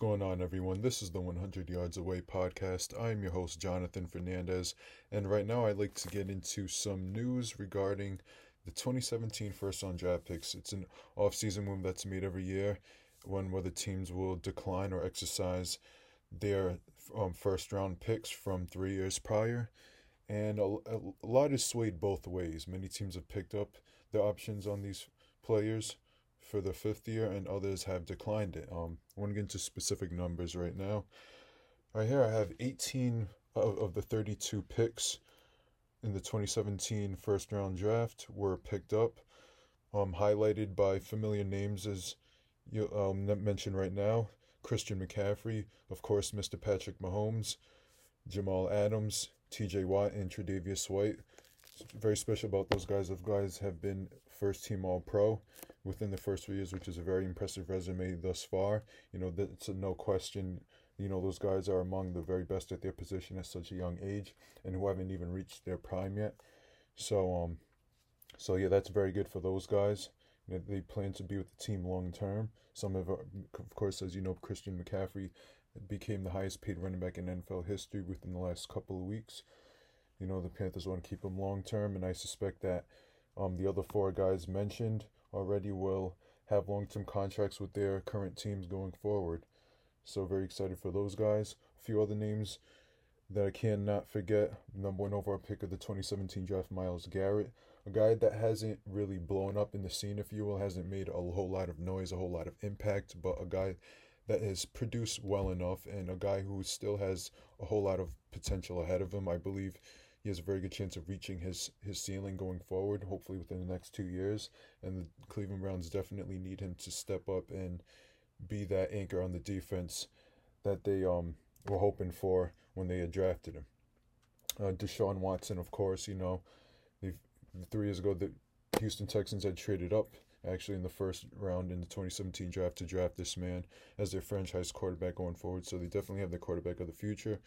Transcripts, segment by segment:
going on, everyone? This is the 100 Yards Away podcast. I am your host, Jonathan Fernandez, and right now I'd like to get into some news regarding the 2017 first round draft picks. It's an off-season move that's made every year, one where the teams will decline or exercise their um, first round picks from three years prior. And a, a lot is swayed both ways. Many teams have picked up the options on these players for the fifth year, and others have declined it. Um, I want to get into specific numbers right now. Right here, I have 18 of, of the 32 picks in the 2017 first round draft were picked up, um, highlighted by familiar names as you um, mentioned right now. Christian McCaffrey, of course, Mr. Patrick Mahomes, Jamal Adams, TJ Watt, and Tre'Davious White. Very special about those guys. Those guys have been first team All Pro within the first three years, which is a very impressive resume thus far. You know, that's no question. You know, those guys are among the very best at their position at such a young age, and who haven't even reached their prime yet. So, um, so yeah, that's very good for those guys. You know, they plan to be with the team long term. Some of, of course, as you know, Christian McCaffrey became the highest paid running back in NFL history within the last couple of weeks. You know, the Panthers want to keep him long term, and I suspect that um, the other four guys mentioned already will have long term contracts with their current teams going forward. So, very excited for those guys. A few other names that I cannot forget. Number one overall pick of the 2017 draft, Myles Garrett. A guy that hasn't really blown up in the scene, if you will, hasn't made a whole lot of noise, a whole lot of impact, but a guy that has produced well enough and a guy who still has a whole lot of potential ahead of him. I believe he has a very good chance of reaching his his ceiling going forward, hopefully within the next two years. And the Cleveland Browns definitely need him to step up and be that anchor on the defense that they um were hoping for when they had drafted him. Uh, Deshaun Watson, of course, you know, three years ago the Houston Texans had traded up actually in the first round in the 2017 draft to draft this man as their franchise quarterback going forward. So they definitely have the quarterback of the future.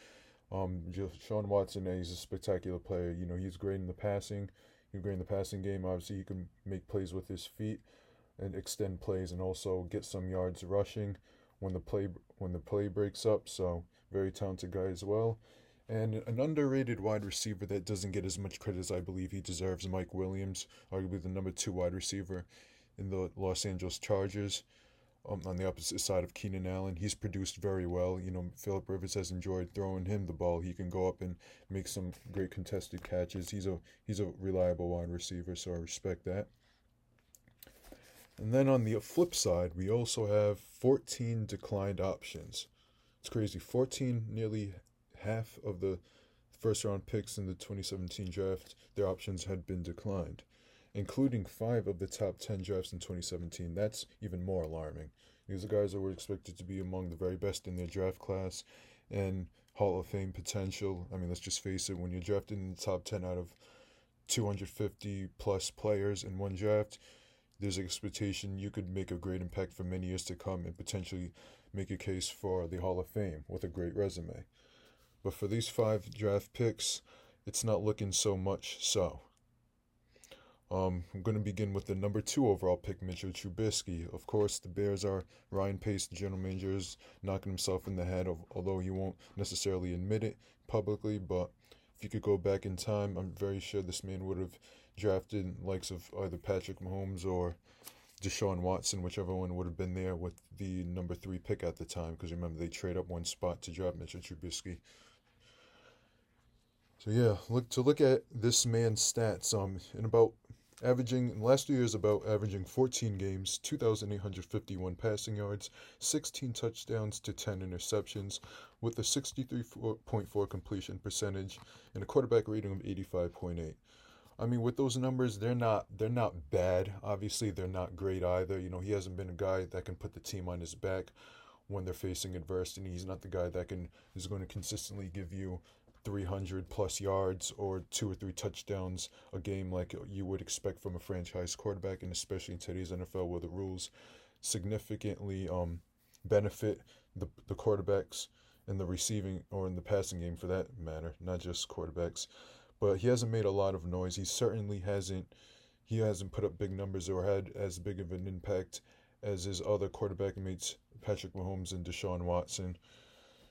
Um, Sean Watson, he's a spectacular player. You know, he's great in the passing. He's great in the passing game. Obviously, he can make plays with his feet and extend plays, and also get some yards rushing when the play when the play breaks up. So very talented guy as well. And an underrated wide receiver that doesn't get as much credit as I believe he deserves, Mike Williams, arguably the number two wide receiver in the Los Angeles Chargers um, on the opposite side of Keenan Allen. He's produced very well. You know, Philip Rivers has enjoyed throwing him the ball. He can go up and make some great contested catches. He's a he's a reliable wide receiver, so I respect that. And then on the flip side, we also have 14 declined options. It's crazy. 14, nearly half of the first round picks in the 2017 draft, their options had been declined including five of the top 10 drafts in 2017. That's even more alarming. These are guys that were expected to be among the very best in their draft class and Hall of Fame potential. I mean, let's just face it, when you're drafted in the top 10 out of 250 plus players in one draft, there's expectation you could make a great impact for many years to come and potentially make a case for the Hall of Fame with a great resume. But for these five draft picks, it's not looking so much so. Um, I'm going to begin with the number two overall pick, Mitchell Trubisky. Of course, the Bears are Ryan Pace, the general manager, is knocking himself in the head, of, although he won't necessarily admit it publicly. But if you could go back in time, I'm very sure this man would have drafted likes of either Patrick Mahomes or Deshaun Watson, whichever one would have been there with the number three pick at the time. Because remember, they trade up one spot to draft Mitchell Trubisky. So yeah, look to look at this man's stats. Um, in about averaging in last two years about averaging 14 games, 2,851 passing yards, 16 touchdowns to 10 interceptions, with a 63.4 completion percentage and a quarterback rating of 85.8. I mean, with those numbers, they're not they're not bad. Obviously, they're not great either. You know, he hasn't been a guy that can put the team on his back when they're facing adversity. He's not the guy that can is going to consistently give you 300 plus yards or two or three touchdowns a game like you would expect from a franchise quarterback, and especially in today's NFL where the rules significantly um, benefit the, the quarterbacks in the receiving or in the passing game for that matter, not just quarterbacks. But he hasn't made a lot of noise. He certainly hasn't he hasn't put up big numbers or had as big of an impact as his other quarterback mates Patrick Mahomes and Deshaun Watson.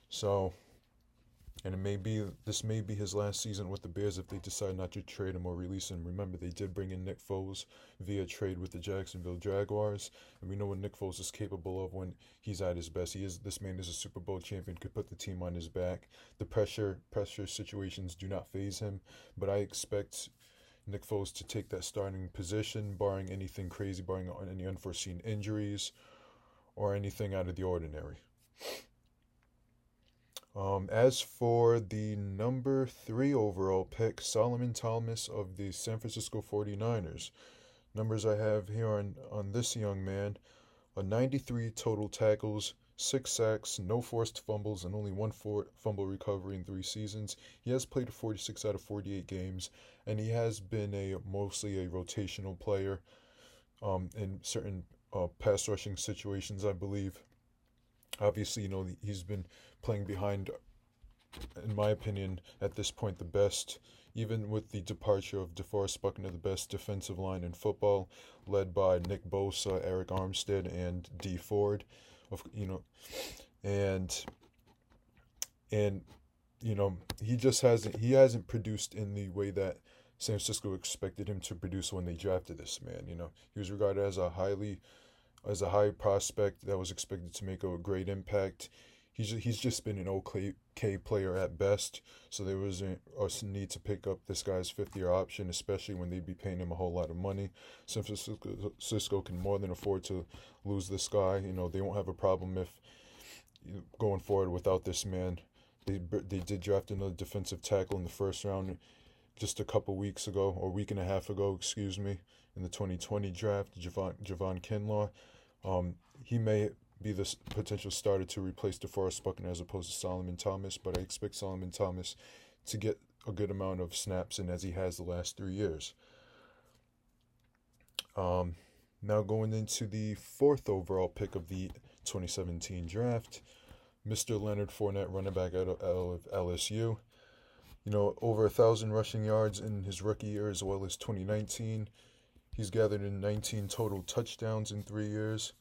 So, and it may be this may be his last season with the Bears if they decide not to trade him or release him. Remember, they did bring in Nick Foles via trade with the Jacksonville Jaguars, and we know what Nick Foles is capable of when he's at his best. He is this man is a Super Bowl champion, could put the team on his back. The pressure pressure situations do not phase him, but I expect Nick Foles to take that starting position, barring anything crazy, barring any unforeseen injuries or anything out of the ordinary. Um, as for the number three overall pick, Solomon Thomas of the San Francisco 49ers. Numbers I have here on, on this young man a 93 total tackles, six sacks, no forced fumbles, and only one fumble recovery in three seasons. He has played 46 out of 48 games, and he has been a mostly a rotational player um, in certain uh, pass rushing situations, I believe. Obviously, you know, he's been playing behind, in my opinion, at this point, the best, even with the departure of DeForest Buckner, the best defensive line in football, led by Nick Bosa, Arik Armstead, and Dee Ford. Of you know, and and you know he just hasn't he hasn't produced in the way that San Francisco expected him to produce when they drafted this man. You know, he was regarded as a highly as a high prospect that was expected to make a great impact. He's he's just been an okay player at best, so there wasn't a need to pick up this guy's fifth year option, especially when they'd be paying him a whole lot of money. San Francisco can more than afford to lose this guy. You know they won't have a problem if going forward without this man. They they did draft another defensive tackle in the first round just a couple weeks ago or week and a half ago, excuse me, in the 2020 draft, Javon Javon Kinlaw. Um, he may be the potential starter to replace DeForest Buckner as opposed to Solomon Thomas, but I expect Solomon Thomas to get a good amount of snaps in as he has the last three years. Um, now going into the fourth overall pick of the 2017 draft, Mr. Leonard Fournette, running back out of LSU. You know, over a thousand rushing yards in his rookie year as well as 2019. He's gathered in 19 total touchdowns in three years.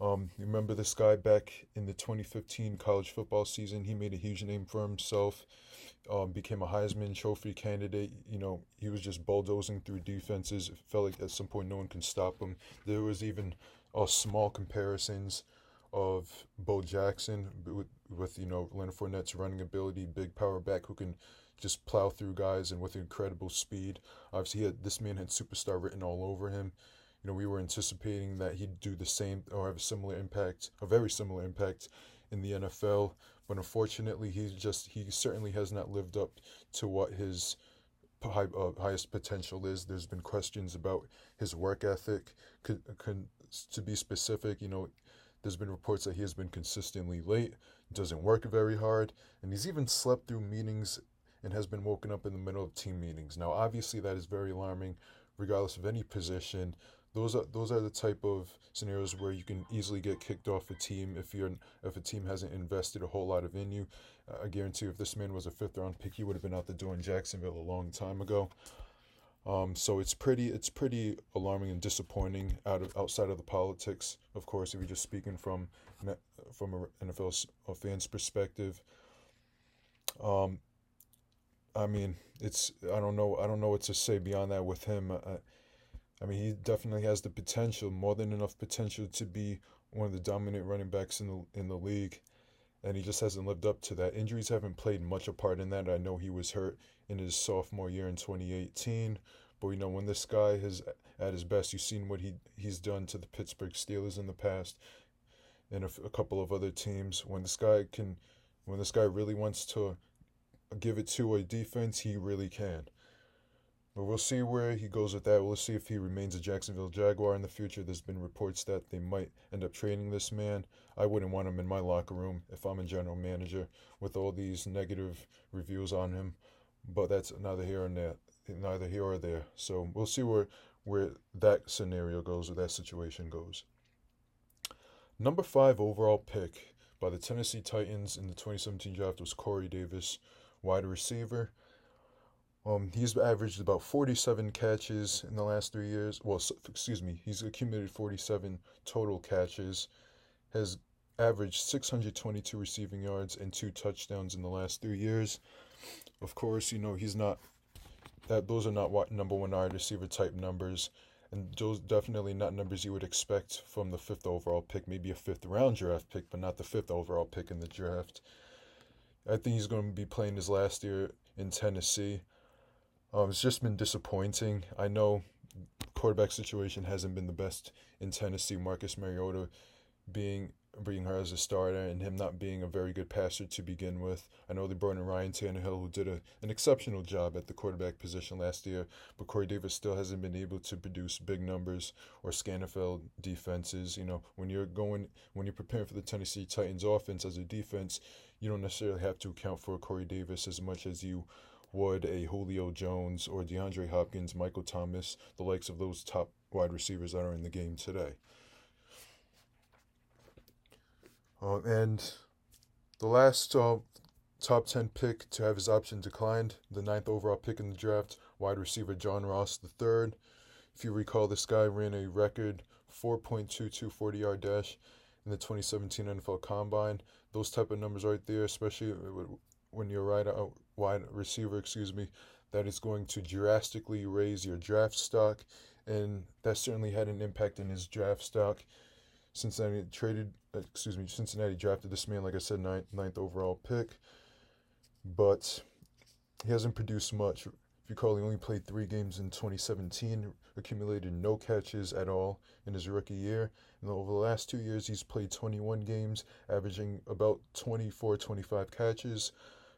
Um, remember this guy back in the 2015 college football season? He made a huge name for himself, um, became a Heisman Trophy candidate. You know, he was just bulldozing through defenses. It felt like at some point no one can stop him. There was even uh, small comparisons of Bo Jackson with, with you know Leonard Fournette's running ability, big power back who can just plow through guys and with incredible speed. Obviously, had, this man had superstar written all over him. You know, we were anticipating that he'd do the same or have a similar impact, a very similar impact in the NFL. But unfortunately, he just he certainly has not lived up to what his high, uh, highest potential is. There's been questions about his work ethic. Could, could, to be specific, you know, there's been reports that he has been consistently late, doesn't work very hard, and he's even slept through meetings and has been woken up in the middle of team meetings. Now, obviously, that is very alarming, regardless of any position. Those are those are the type of scenarios where you can easily get kicked off a team if you're if a team hasn't invested a whole lot of in you. Uh, I guarantee you, if this man was a fifth round pick, he would have been out the door in Jacksonville a long time ago. Um, so it's pretty it's pretty alarming and disappointing out of outside of the politics. Of course, if you're just speaking from from an NFL fan's perspective. Um, I mean, it's I don't know I don't know what to say beyond that with him. I, I mean, he definitely has the potential, more than enough potential to be one of the dominant running backs in the in the league, and he just hasn't lived up to that. Injuries haven't played much a part in that. I know he was hurt in his sophomore year in 2018, but you know when this guy is at his best, you've seen what he he's done to the Pittsburgh Steelers in the past, and a, a couple of other teams. When this guy can, when this guy really wants to give it to a defense, he really can. But we'll see where he goes with that. We'll see if he remains a Jacksonville Jaguar in the future. There's been reports that they might end up trading this man. I wouldn't want him in my locker room if I'm a general manager with all these negative reviews on him. But that's neither here or there. Neither here or there. So we'll see where where that scenario goes, or that situation goes. Number five overall pick by the Tennessee Titans in the 2017 draft was Corey Davis wide receiver. Um, he's averaged about 47 catches in the last three years. Well, excuse me, he's accumulated 47 total catches. Has averaged 622 receiving yards and two touchdowns in the last three years. Of course, you know he's not that those are not what number one wide receiver type numbers, and those definitely not numbers you would expect from the fifth overall pick, maybe a fifth round draft pick, but not the fifth overall pick in the draft. I think he's going to be playing his last year in Tennessee. Um, it's just been disappointing. I know quarterback situation hasn't been the best in Tennessee. Marcus Mariota being bringing her as a starter and him not being a very good passer to begin with. I know they brought in Ryan Tannehill, who did a, an exceptional job at the quarterback position last year, but Corey Davis still hasn't been able to produce big numbers or scan NFL defenses. You know, when you're going, when you're preparing for the Tennessee Titans offense as a defense, you don't necessarily have to account for Corey Davis as much as you would a Julio Jones or DeAndre Hopkins, Michael Thomas, the likes of those top wide receivers that are in the game today. Uh, and the last uh, top 10 pick to have his option declined, the ninth overall pick in the draft, wide receiver John Ross III. If you recall, this guy ran a record 4.22 40 yard dash in the 2017 NFL Combine. Those type of numbers right there, especially when you're right out wide receiver, excuse me, that is going to drastically raise your draft stock, and that certainly had an impact in his draft stock. Cincinnati traded, excuse me, Cincinnati drafted this man, like I said, ninth, ninth overall pick, but he hasn't produced much. If you recall, he only played three games in 2017, accumulated no catches at all in his rookie year. And over the last two years, he's played 21 games, averaging about 24, 25 catches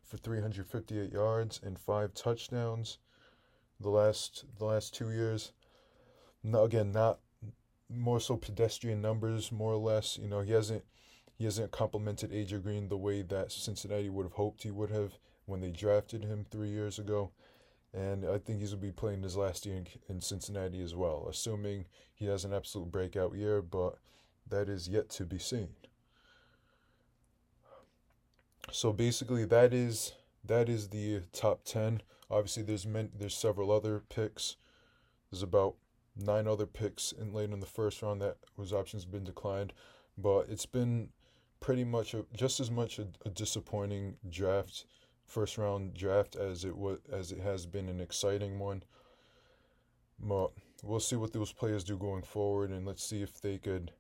for 358 yards and five touchdowns. The last the last two years. Now again, not more so pedestrian numbers, more or less. You know, he hasn't he hasn't complimented AJ Green the way that Cincinnati would have hoped he would have when they drafted him three years ago. And I think he's going to be playing his last year in, in Cincinnati as well, assuming he has an absolute breakout year, but that is yet to be seen. So basically, that is that is the top ten. Obviously, there's men, there's several other picks. There's about nine other picks in late in the first round that whose options have been declined, but it's been pretty much a, just as much a, a disappointing draft, first round draft as it was as it has been an exciting one. But we'll see what those players do going forward, and let's see if they could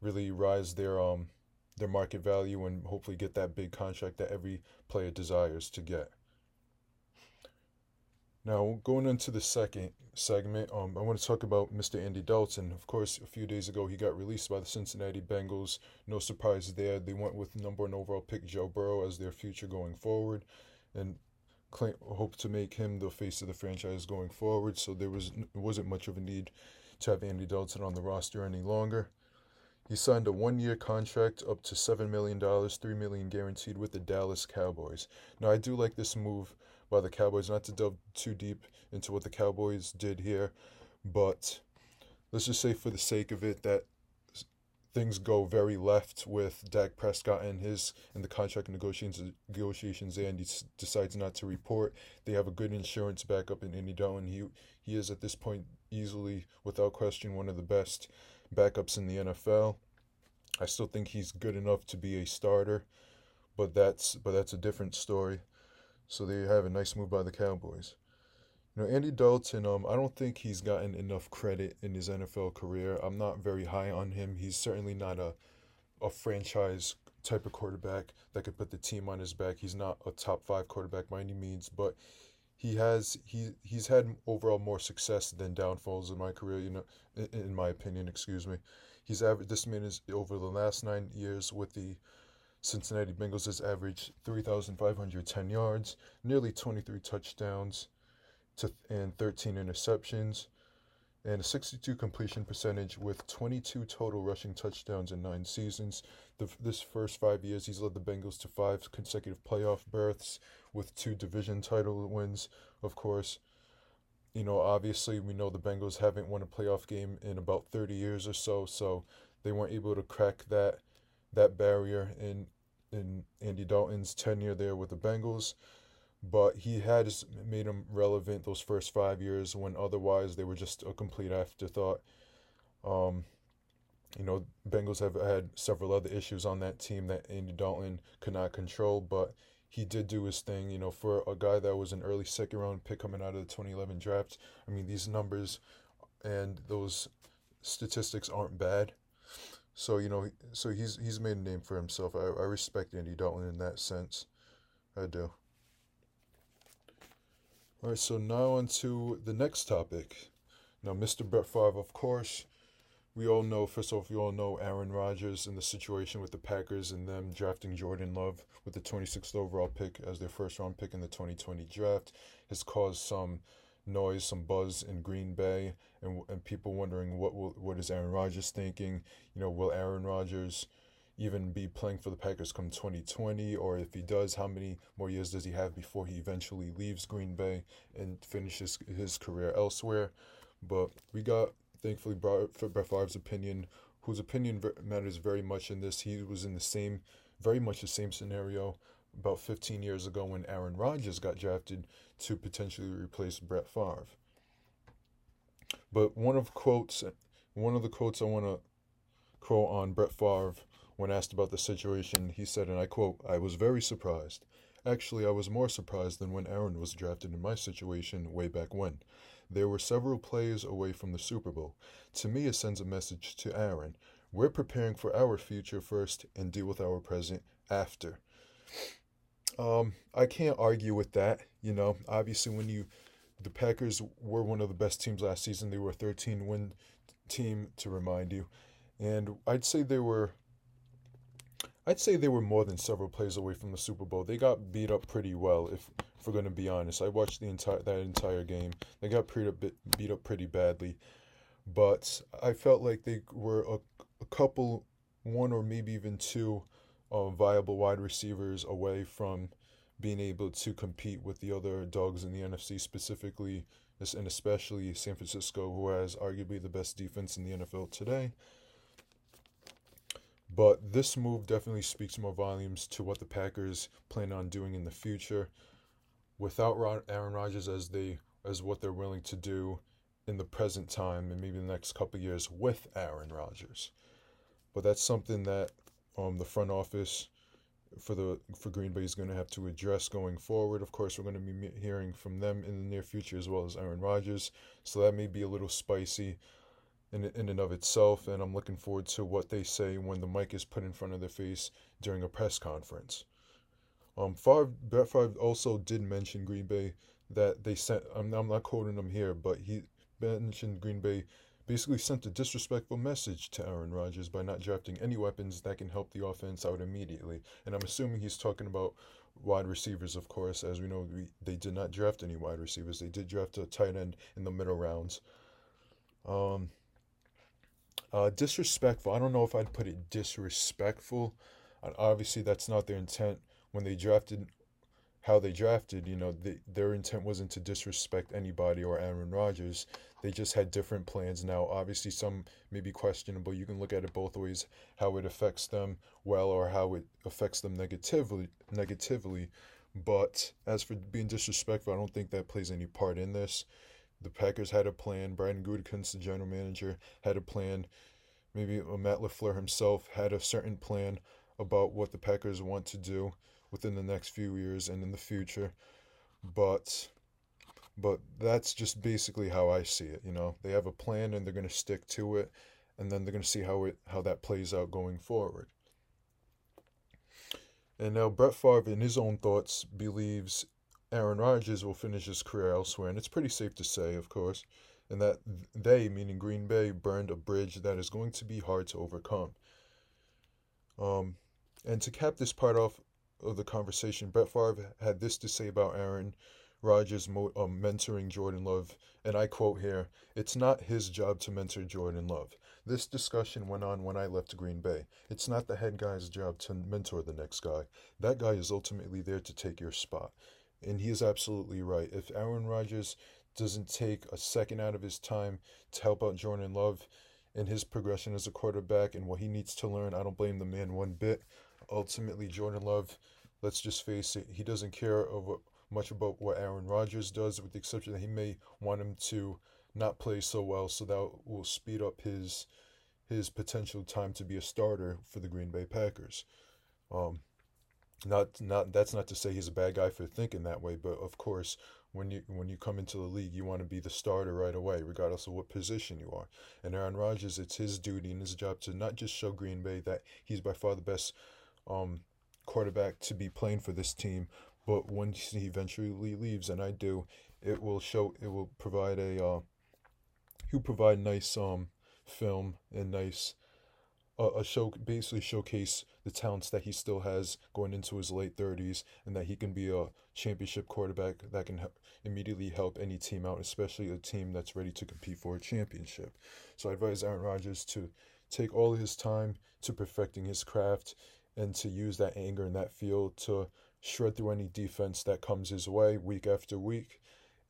really rise their um their market value and hopefully get that big contract that every player desires to get. Now, going into the second segment, um, I want to talk about Mr. Andy Dalton. Of course, a few days ago, he got released by the Cincinnati Bengals. No surprise there. They went with number one overall pick Joe Burrow as their future going forward, and claim, hope to make him the face of the franchise going forward. So there was wasn't much of a need to have Andy Dalton on the roster any longer. He signed a one-year contract up to $7 million, $3 million guaranteed with the Dallas Cowboys. Now, I do like this move by the Cowboys. Not to delve too deep into what the Cowboys did here, but let's just say for the sake of it that things go very left with Dak Prescott and his and the contract negotiations negotiations and he decides not to report. They have a good insurance backup in Andy Dalton. He he is at this point easily, without question, one of the best backups in the NFL. I still think he's good enough to be a starter, but that's but that's a different story. So they have a nice move by the Cowboys. You know, Andy Dalton, um, I don't think he's gotten enough credit in his NFL career. I'm not very high on him. He's certainly not a a franchise type of quarterback that could put the team on his back. He's not a top five quarterback by any means, but he has he he's had overall more success than downfalls in my career. You know, in, in my opinion, excuse me. He's averaged this man is over the last nine years with the Cincinnati Bengals has averaged 3,510 yards, nearly 23 touchdowns, to, and 13 interceptions, and a 62 completion percentage with 22 total rushing touchdowns in nine seasons. The, this first five years, he's led the Bengals to five consecutive playoff berths with two division title wins, of course. You know, obviously, we know the Bengals haven't won a playoff game in about 30 years or so, so they weren't able to crack that that barrier in in Andy Dalton's tenure there with the Bengals, but he has made him relevant those first five years when otherwise they were just a complete afterthought. Um, You know, Bengals have had several other issues on that team that Andy Dalton could not control, but he did do his thing. You know, for a guy that was an early second round pick coming out of the 2011 draft, I mean, these numbers and those statistics aren't bad. So you know, so he's he's made a name for himself. I, I respect Andy Dalton in that sense. I do. All right, so now on to the next topic. Now, Mr. Brett Favre, of course, we all know, first off, we all know Aaron Rodgers and the situation with the Packers and them drafting Jordan Love with the 26th overall pick as their first round pick in the 2020 draft has caused some noise, some buzz in Green Bay, and and people wondering what will what is Aaron Rodgers thinking? You know, will Aaron Rodgers even be playing for the Packers come 2020, or if he does, how many more years does he have before he eventually leaves Green Bay and finishes his career elsewhere? But we got thankfully Brett Favre's opinion, whose opinion matters very much in this. He was in the same, very much the same scenario about 15 years ago when Aaron Rodgers got drafted to potentially replace Brett Favre. But one of quotes, one of the quotes I want to quote on Brett Favre when asked about the situation, he said, and I quote, "I was very surprised. Actually, I was more surprised than when Aaron was drafted in my situation way back when. There were several plays away from the Super Bowl. To me, it sends a message to Aaron. We're preparing for our future first and deal with our present after. Um, I can't argue with that. You know, obviously, when you, the Packers were one of the best teams last season. They were a 13 win team, to remind you. And I'd say they were I'd say they were more than several plays away from the Super Bowl. They got beat up pretty well, if, if we're going to be honest. I watched the entire that entire game. They got pretty beat up pretty badly, but I felt like they were a, a couple, one or maybe even two, uh, viable wide receivers away from being able to compete with the other dogs in the NFC, specifically and especially San Francisco, who has arguably the best defense in the NFL today. But this move definitely speaks more volumes to what the Packers plan on doing in the future without Aaron Rodgers as they as what they're willing to do in the present time and maybe the next couple years with Aaron Rodgers. But that's something that um, the front office for the for Green Bay is going to have to address going forward. Of course, we're going to be hearing from them in the near future as well as Aaron Rodgers, so that may be a little spicy in, in and of itself, and I'm looking forward to what they say when the mic is put in front of their face during a press conference. Um, Favre, Brett Favre also did mention Green Bay that they sent. I'm, I'm not quoting him here, but he mentioned Green Bay basically sent a disrespectful message to Aaron Rodgers by not drafting any weapons that can help the offense out immediately. And I'm assuming he's talking about wide receivers, of course. As we know, we, they did not draft any wide receivers. They did draft a tight end in the middle rounds. Um, uh, disrespectful. I don't know if I'd put it disrespectful. Obviously, that's not their intent when they drafted how they drafted. You know, their intent wasn't to disrespect anybody or Aaron Rodgers. They just had different plans. Now, obviously, some may be questionable. You can look at it both ways: how it affects them well or how it affects them negatively. Negatively, but as for being disrespectful, I don't think that plays any part in this. The Packers had a plan. Brian Gutekunst, the general manager, had a plan. Maybe Matt LaFleur himself had a certain plan about what the Packers want to do within the next few years and in the future. But but that's just basically how I see it, you know. They have a plan and they're going to stick to it and then they're going to see how it how that plays out going forward. And now Brett Favre in his own thoughts believes Aaron Rodgers will finish his career elsewhere, and it's pretty safe to say, of course, and that they, meaning Green Bay, burned a bridge that is going to be hard to overcome. Um, and to cap this part off of the conversation, Brett Favre had this to say about Aaron Rodgers mo- um, mentoring Jordan Love, and I quote here: "It's not his job to mentor Jordan Love. This discussion went on when I left Green Bay. It's not the head guy's job to mentor the next guy. That guy is ultimately there to take your spot." And he is absolutely right. If Aaron Rodgers doesn't take a second out of his time to help out Jordan Love in his progression as a quarterback and what he needs to learn, I don't blame the man one bit. Ultimately, Jordan Love, let's just face it, he doesn't care of much about what Aaron Rodgers does, with the exception that he may want him to not play so well, so that will speed up his his potential time to be a starter for the Green Bay Packers. Um, not not that's not to say he's a bad guy for thinking that way, but of course, when you when you come into the league, you want to be the starter right away, regardless of what position you are. And Aaron Rodgers, it's his duty and his job to not just show Green Bay that he's by far the best um, quarterback to be playing for this team, but once he eventually leaves, and I do, it will show. It will provide a. Uh, he'll provide nice um film and nice a, show basically showcase the talents that he still has going into his late 30s and that he can be a championship quarterback that can immediately help any team out especially a team that's ready to compete for a championship so i advise aaron rodgers to take all his time to perfecting his craft and to use that anger and that field to shred through any defense that comes his way week after week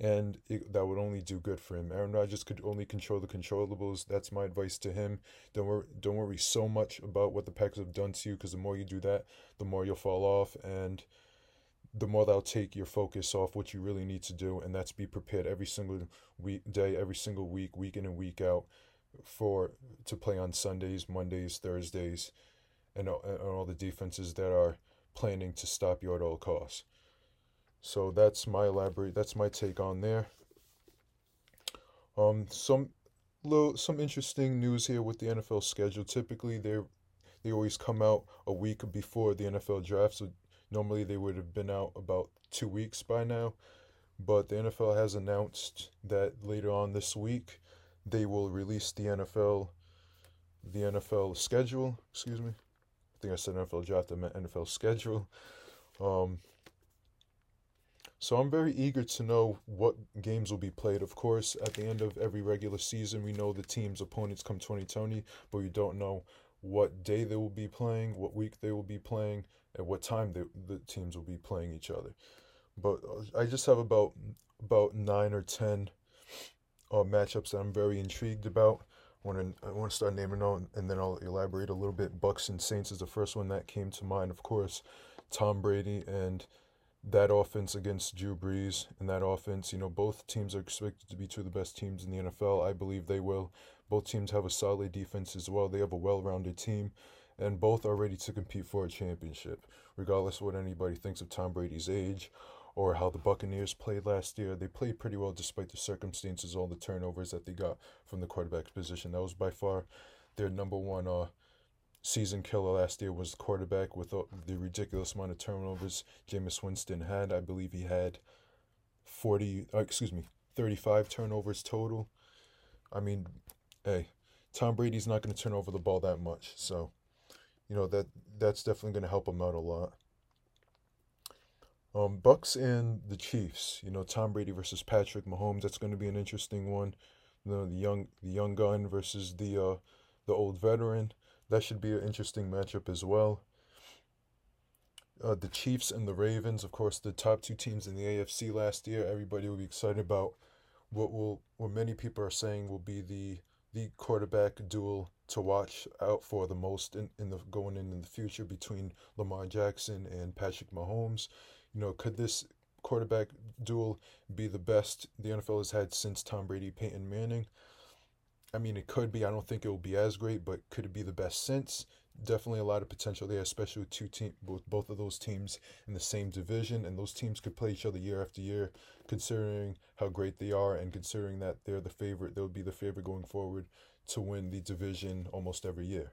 and it, that would only do good for him. Aaron Rodgers could only control the controllables. That's my advice to him. Don't worry, don't worry so much about what the Packers have done to you, because the more you do that, the more you'll fall off, and the more that'll take your focus off what you really need to do, and that's be prepared every single week, day, every single week, week in and week out, for to play on Sundays, Mondays, Thursdays, and, and all the defenses that are planning to stop you at all costs. So that's my elaborate. That's my take on there. Um, some little some interesting news here with the NFL schedule. Typically, they they always come out a week before the NFL draft. So normally they would have been out about two weeks by now. But the NFL has announced that later on this week they will release the NFL the NFL schedule. Excuse me. I think I said NFL draft. I meant NFL schedule. Um, so I'm very eager to know what games will be played. Of course, at the end of every regular season, we know the team's opponents come 2020, but we don't know what day they will be playing, what week they will be playing, and what time they, the teams will be playing each other. But uh, I just have about about nine or ten uh, matchups that I'm very intrigued about. Want to uh, I want to start naming them, and then I'll elaborate a little bit. Bucks and Saints is the first one that came to mind. Of course, Tom Brady and that offense against Drew Brees and that offense, you know, both teams are expected to be two of the best teams in the NFL. I believe they will. Both teams have a solid defense as well. They have a well rounded team, and both are ready to compete for a championship. Regardless of what anybody thinks of Tom Brady's age or how the Buccaneers played last year, they played pretty well despite the circumstances, all the turnovers that they got from the quarterback position. That was by far their number one uh, season killer last year was the quarterback with the ridiculous amount of turnovers Jameis Winston had. I believe he had 40, uh, excuse me, 35 turnovers total. I mean, hey, Tom Brady's not going to turn over the ball that much. So, you know, that that's definitely going to help him out a lot. Um, Bucks and the Chiefs. You know, Tom Brady versus Patrick Mahomes. That's going to be an interesting one. You know, the young the young gun versus the uh, the old veteran. That should be an interesting matchup as well. Uh, the Chiefs and the Ravens, of course, the top two teams in the AFC last year. Everybody will be excited about what will, what many people are saying will be the the quarterback duel to watch out for the most in, in the going in, in the future between Lamar Jackson and Patrick Mahomes. You know, could this quarterback duel be the best the NFL has had since Tom Brady, Peyton Manning? I mean, it could be. I don't think it will be as great, but could it be the best since? Definitely a lot of potential there, especially with two team, both both of those teams in the same division, and those teams could play each other year after year. Considering how great they are, and considering that they're the favorite, they'll be the favorite going forward to win the division almost every year.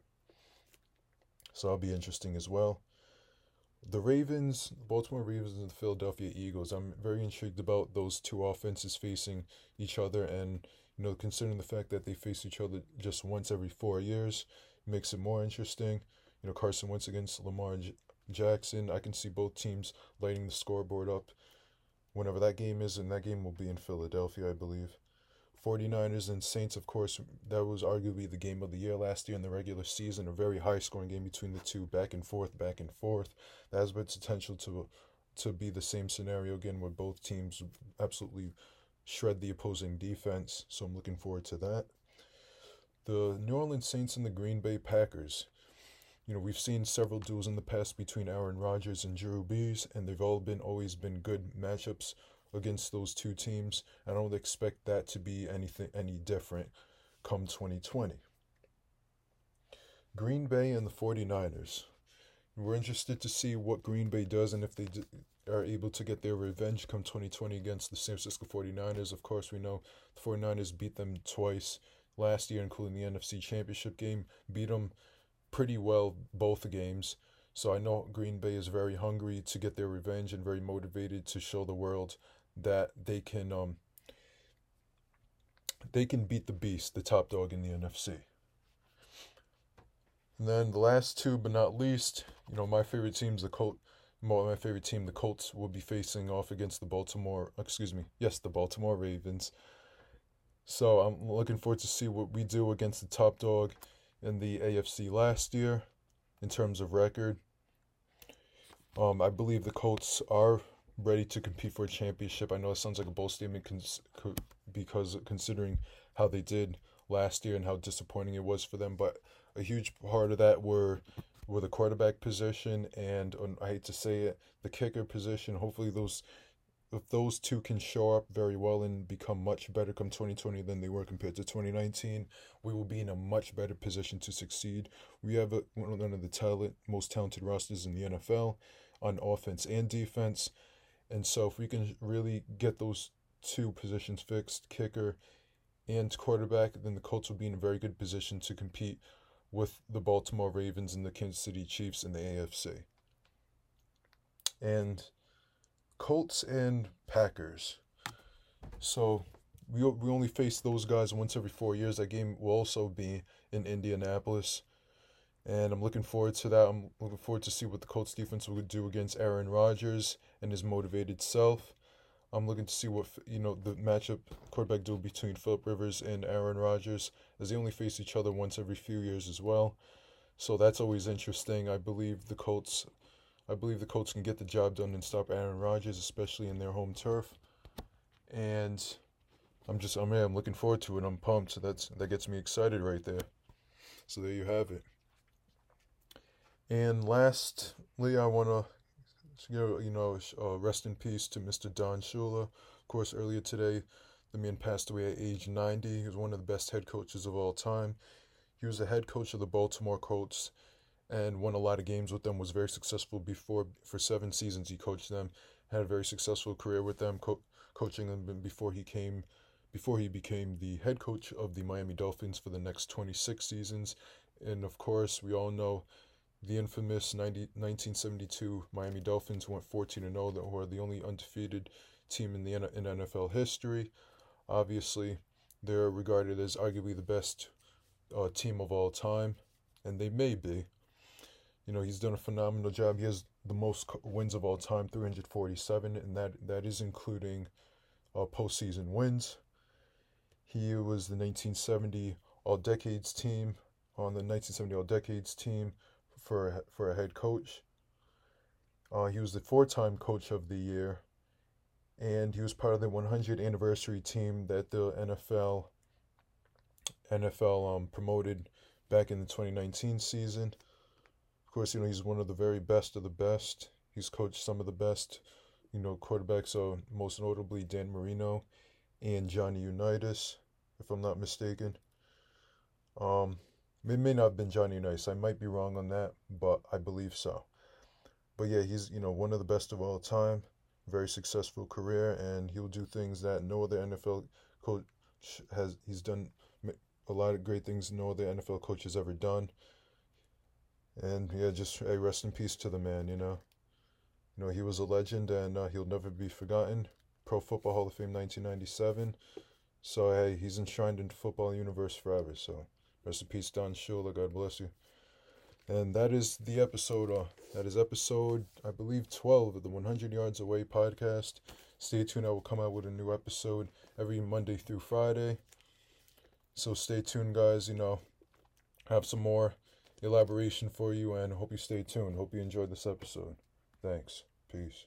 So that'll be interesting as well. The Ravens, Baltimore Ravens, and the Philadelphia Eagles. I'm very intrigued about those two offenses facing each other, and you know, considering the fact that they face each other just once every four years, makes it more interesting. You know, Carson Wentz against Lamar J- Jackson. I can see both teams lighting the scoreboard up whenever that game is, and that game will be in Philadelphia, I believe. 49ers and Saints, of course, that was arguably the game of the year last year in the regular season. A very high scoring game between the two, back and forth, back and forth. That has potential to to be the same scenario again, where both teams absolutely shred the opposing defense. So I'm looking forward to that. The New Orleans Saints and the Green Bay Packers. You know, we've seen several duels in the past between Aaron Rodgers and Drew Brees, and they've all been always been good matchups against those two teams. I don't expect that to be anything any different come 2020. Green Bay and the 49ers. We're interested to see what Green Bay does and if they are able to get their revenge come 2020 against the San Francisco 49ers. Of course, we know the 49ers beat them twice last year, including the NFC Championship game, beat them pretty well both games. So I know Green Bay is very hungry to get their revenge and very motivated to show the world that they can um they can beat the beast, the top dog in the NFC. And then the last two, but not least, you know, my favorite team's the Colt. My favorite team, the Colts, will be facing off against the Baltimore. Excuse me, yes, the Baltimore Ravens. So I'm looking forward to see what we do against the top dog in the AFC last year, in terms of record. Um, I believe the Colts are ready to compete for a championship. I know it sounds like a bold statement cons- because considering how they did last year and how disappointing it was for them, but a huge part of that were were the quarterback position and I hate to say it, the kicker position. Hopefully those if those two can show up very well and become much better come 2020 than they were compared to 2019, we will be in a much better position to succeed. We have a, one of the talent, most talented rosters in the NFL on offense and defense. And so if we can really get those two positions fixed, kicker and quarterback, then the Colts will be in a very good position to compete with the Baltimore Ravens and the Kansas City Chiefs in the AFC. And Colts and Packers. So we we only face those guys once every four years. That game will also be in Indianapolis, and I'm looking forward to that. I'm looking forward to see what the Colts defense will do against Aaron Rodgers and his motivated self. I'm looking to see what you know the matchup quarterback duel between Philip Rivers and Aaron Rodgers, as they only face each other once every few years as well. So that's always interesting. I believe the Colts, I believe the Colts can get the job done and stop Aaron Rodgers, especially in their home turf. And I'm just, I'm, I'm looking forward to it. I'm pumped. So that's that gets me excited right there. So there you have it. And lastly, I want to you know, uh, rest in peace to Mr. Don Shula. Of course, earlier today, the man passed away at age 90. He was one of the best head coaches of all time. He was the head coach of the Baltimore Colts and won a lot of games with them. Was very successful before for seven seasons. He coached them, had a very successful career with them, co- coaching them before he came, before he became the head coach of the Miami Dolphins for the next 26 seasons. And of course, we all know the infamous 90, 1972 Miami Dolphins went 14 0, that were the only undefeated team in the in NFL history. Obviously, they're regarded as arguably the best uh, team of all time, and they may be. You know, he's done a phenomenal job. He has the most wins of all time, 347, and that that is including uh, postseason wins. He was the 1970 All Decades team on the 1970 All Decades team for for a head coach. Uh, he was the four-time coach of the year, and he was part of the 100th anniversary team that the NFL NFL um, promoted back in the 2019 season. Of course, you know he's one of the very best of the best. He's coached some of the best, you know, quarterbacks. So most notably Dan Marino and Johnny Unitas, if I'm not mistaken. Um, it may not have been Johnny Nice. I might be wrong on that, but I believe so. But yeah, he's you know one of the best of all time. Very successful career, and he'll do things that no other NFL coach has. He's done a lot of great things no other NFL coach has ever done. And yeah, just hey, rest in peace to the man. You know, you know he was a legend, and uh, he'll never be forgotten. Pro Football Hall of Fame, 1997. So hey, he's enshrined into football universe forever. So. Rest in peace, Don Shula. God bless you. And that is the episode. Uh, that is episode, I believe, 12 of the 100 Yards Away podcast. Stay tuned. I will come out with a new episode every Monday through Friday. So stay tuned, guys. You know, have some more elaboration for you and hope you stay tuned. Hope you enjoyed this episode. Thanks. Peace.